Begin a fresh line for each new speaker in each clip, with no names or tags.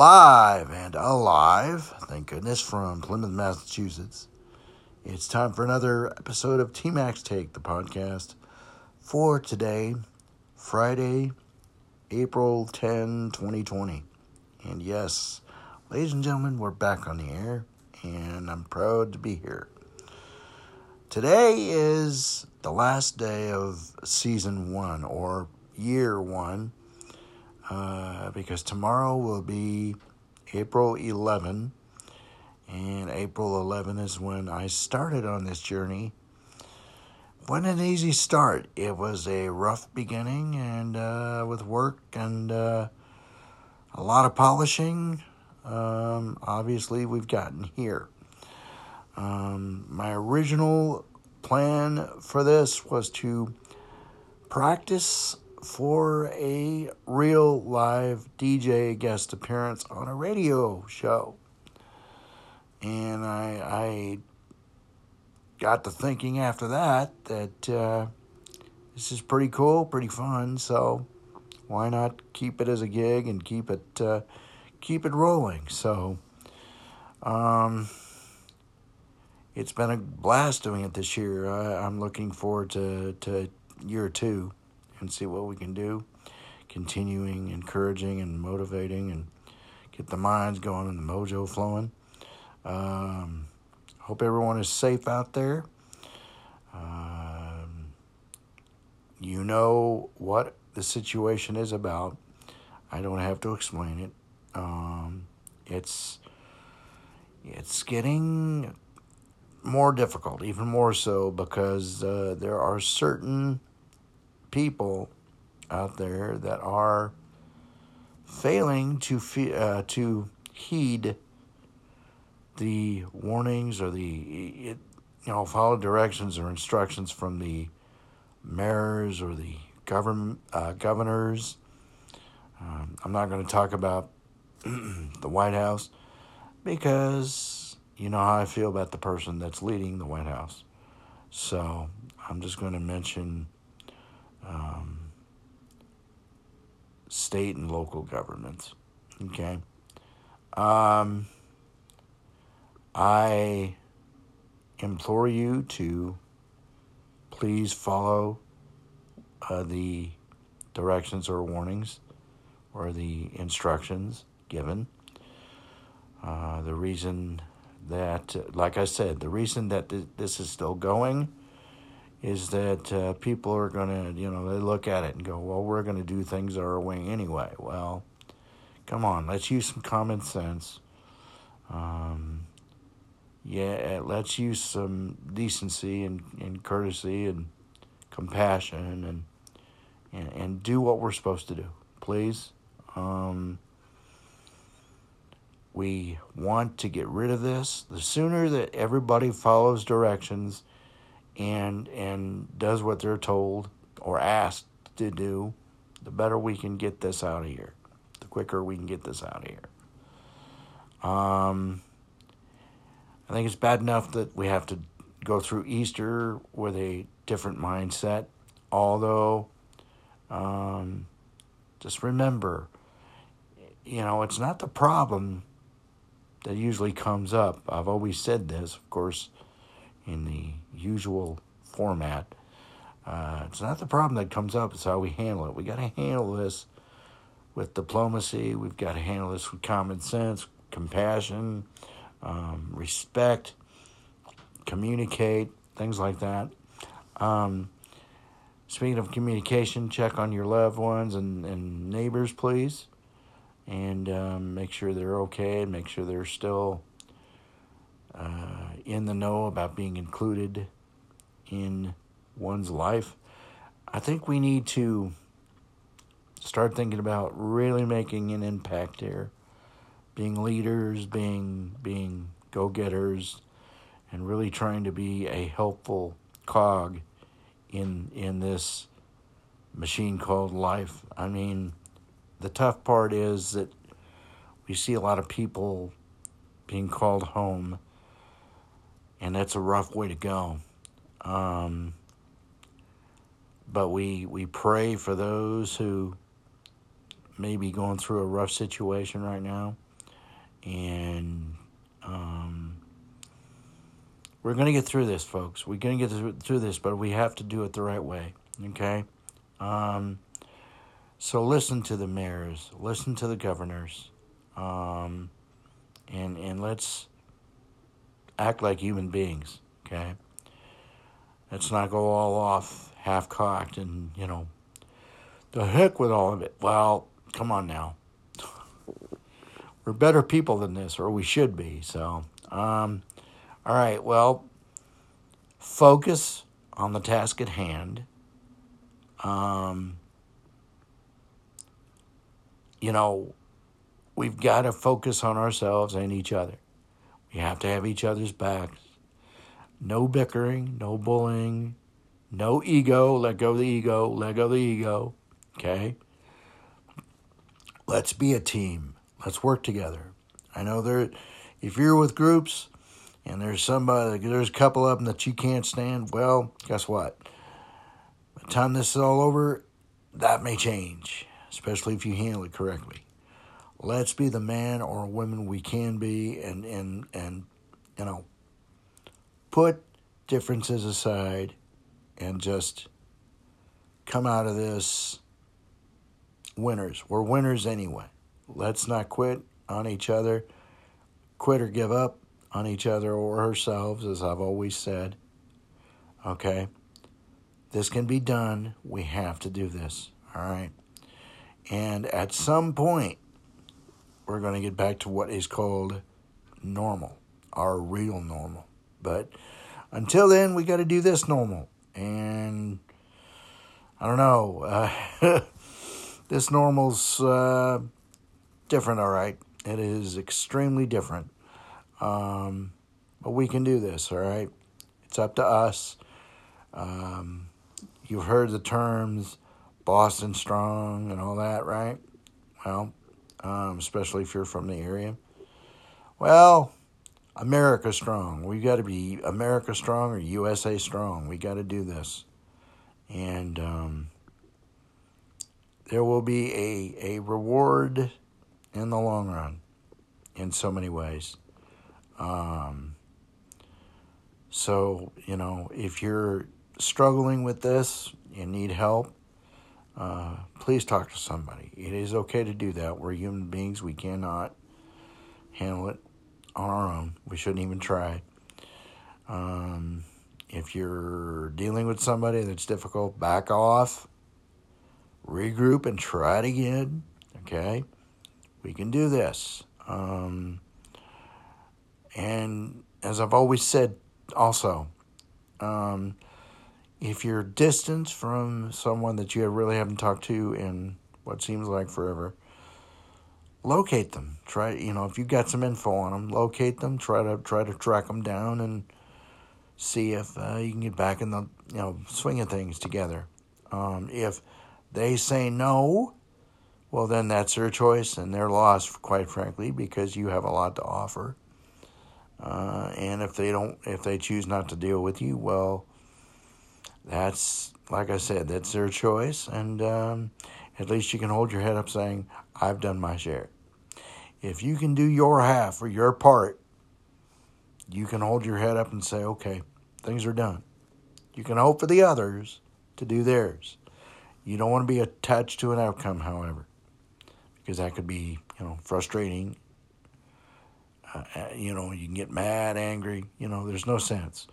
live and alive, thank goodness, from Plymouth, Massachusetts. It's time for another episode of TMAC's Take, the podcast, for today, Friday, April 10, 2020. And yes, ladies and gentlemen, we're back on the air, and I'm proud to be here. Today is the last day of season one, or year one uh, because tomorrow will be April 11, and April 11 is when I started on this journey. Wasn't an easy start. It was a rough beginning, and uh, with work and uh, a lot of polishing, um, obviously we've gotten here. Um, my original plan for this was to practice for a real live DJ guest appearance on a radio show. And I, I got to thinking after that that uh, this is pretty cool, pretty fun. So why not keep it as a gig and keep it uh, keep it rolling? So um, it's been a blast doing it this year. I, I'm looking forward to to year two and see what we can do. Continuing, encouraging, and motivating, and get the minds going and the mojo flowing. Um, hope everyone is safe out there. Um, you know what the situation is about. I don't have to explain it. Um, it's it's getting more difficult, even more so because uh, there are certain people out there that are failing to fe- uh, to heed the warnings or the you know follow directions or instructions from the mayors or the government uh, governors. Um, I'm not going to talk about the White House because you know how I feel about the person that's leading the White House. So I'm just going to mention um, state and local governments. Okay. Um, I implore you to please follow uh, the directions or warnings or the instructions given. Uh, the reason that, like I said, the reason that th- this is still going is that uh, people are going to, you know, they look at it and go, well, we're going to do things our way anyway. Well, come on, let's use some common sense. Um, yeah, let's use some decency and, and courtesy and compassion and, and, and do what we're supposed to do, please. Um, we want to get rid of this. The sooner that everybody follows directions and and does what they're told or asked to do, the better we can get this out of here. The quicker we can get this out of here. Um, I think it's bad enough that we have to go through Easter with a different mindset. Although, um, just remember, you know, it's not the problem that usually comes up. I've always said this, of course in the usual format. Uh, it's not the problem that comes up, it's how we handle it. We got to handle this with diplomacy, we've got to handle this with common sense, compassion, um, respect, communicate, things like that. Um, speaking of communication, check on your loved ones and, and neighbors, please, and um, make sure they're okay and make sure they're still uh, in the know about being included in one's life. I think we need to start thinking about really making an impact here, being leaders, being being go-getters, and really trying to be a helpful cog in in this machine called life. I mean, the tough part is that we see a lot of people being called home and that's a rough way to go. Um, but we we pray for those who may be going through a rough situation right now. And um, we're going to get through this, folks. We're going to get through this, but we have to do it the right way. Okay? Um, so listen to the mayors, listen to the governors, um, and and let's act like human beings. Okay? Let's not go all off half cocked and you know the heck with all of it. Well, come on now. We're better people than this, or we should be. So, um, all right. Well, focus on the task at hand. Um, you know, we've got to focus on ourselves and each other. We have to have each other's backs. No bickering, no bullying, no ego. Let go of the ego. Let go of the ego. Okay? Let's be a team. Let's work together. I know there, if you're with groups and there's somebody, there's a couple of them that you can't stand, well, guess what? By the time this is all over, that may change, especially if you handle it correctly. Let's be the man or woman we can be and, and, and you know, put differences aside and just come out of this winners. We're winners anyway. Let's not quit on each other, quit or give up on each other or ourselves, as I've always said. Okay? This can be done. We have to do this. All right? And at some point, we're going to get back to what is called normal, our real normal. But until then, we got to do this normal. And I don't know. Uh, this normal's uh, different, all right. It is extremely different. Um, but we can do this, all right. It's up to us. Um, you've heard the terms Boston Strong and all that, right? Well, um, especially if you're from the area. Well, America strong. We've got to be America strong or USA strong. We got to do this, and um, there will be a a reward in the long run, in so many ways. Um, so you know, if you're struggling with this, you need help. Uh, please talk to somebody. It is okay to do that. We're human beings. We cannot handle it on our own. We shouldn't even try. Um, if you're dealing with somebody that's difficult, back off, regroup, and try it again. Okay? We can do this. Um, and as I've always said, also, um, if you're distant from someone that you really haven't talked to in what seems like forever, locate them. Try, you know, if you've got some info on them, locate them. Try to try to track them down and see if uh, you can get back in the you know swing of things together. Um, if they say no, well then that's their choice and their loss, quite frankly, because you have a lot to offer. Uh, and if they don't, if they choose not to deal with you, well, that's like I said, that's their choice, and um, at least you can hold your head up saying, I've done my share. If you can do your half or your part, you can hold your head up and say, okay, things are done. You can hope for the others to do theirs. You don't want to be attached to an outcome, however, because that could be, you know, frustrating. Uh, uh you know, you can get mad, angry. You know, there's no sense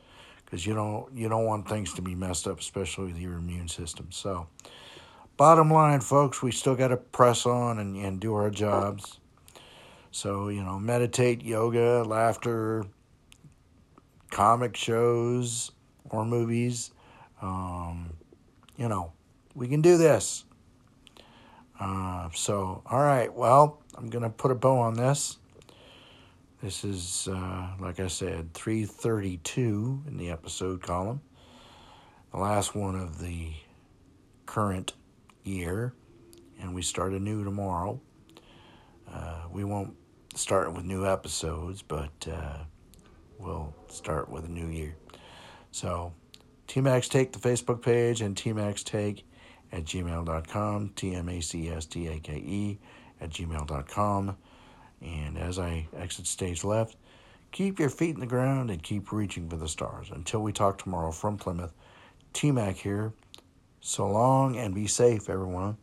because you don't you don't want things to be messed up, especially with your immune system. So, bottom line, folks, we still got to press on and, and do our jobs. So, you know, meditate, yoga, laughter, comic shows or movies. Um, you know, we can do this. Uh, so, all right, well, I'm going to put a bow on this. This is, uh, like I said, 332 in the episode column. The last one of the current year, and we start anew tomorrow. Uh, we won't start with new episodes, but uh, we'll start with a new year. So, TMAC's Take, the Facebook page, and TMAC's Take at gmail.com, T M A C S T A K E at gmail.com. And as I exit stage left, keep your feet in the ground and keep reaching for the stars. Until we talk tomorrow from Plymouth, TMAC here. So long and be safe, everyone.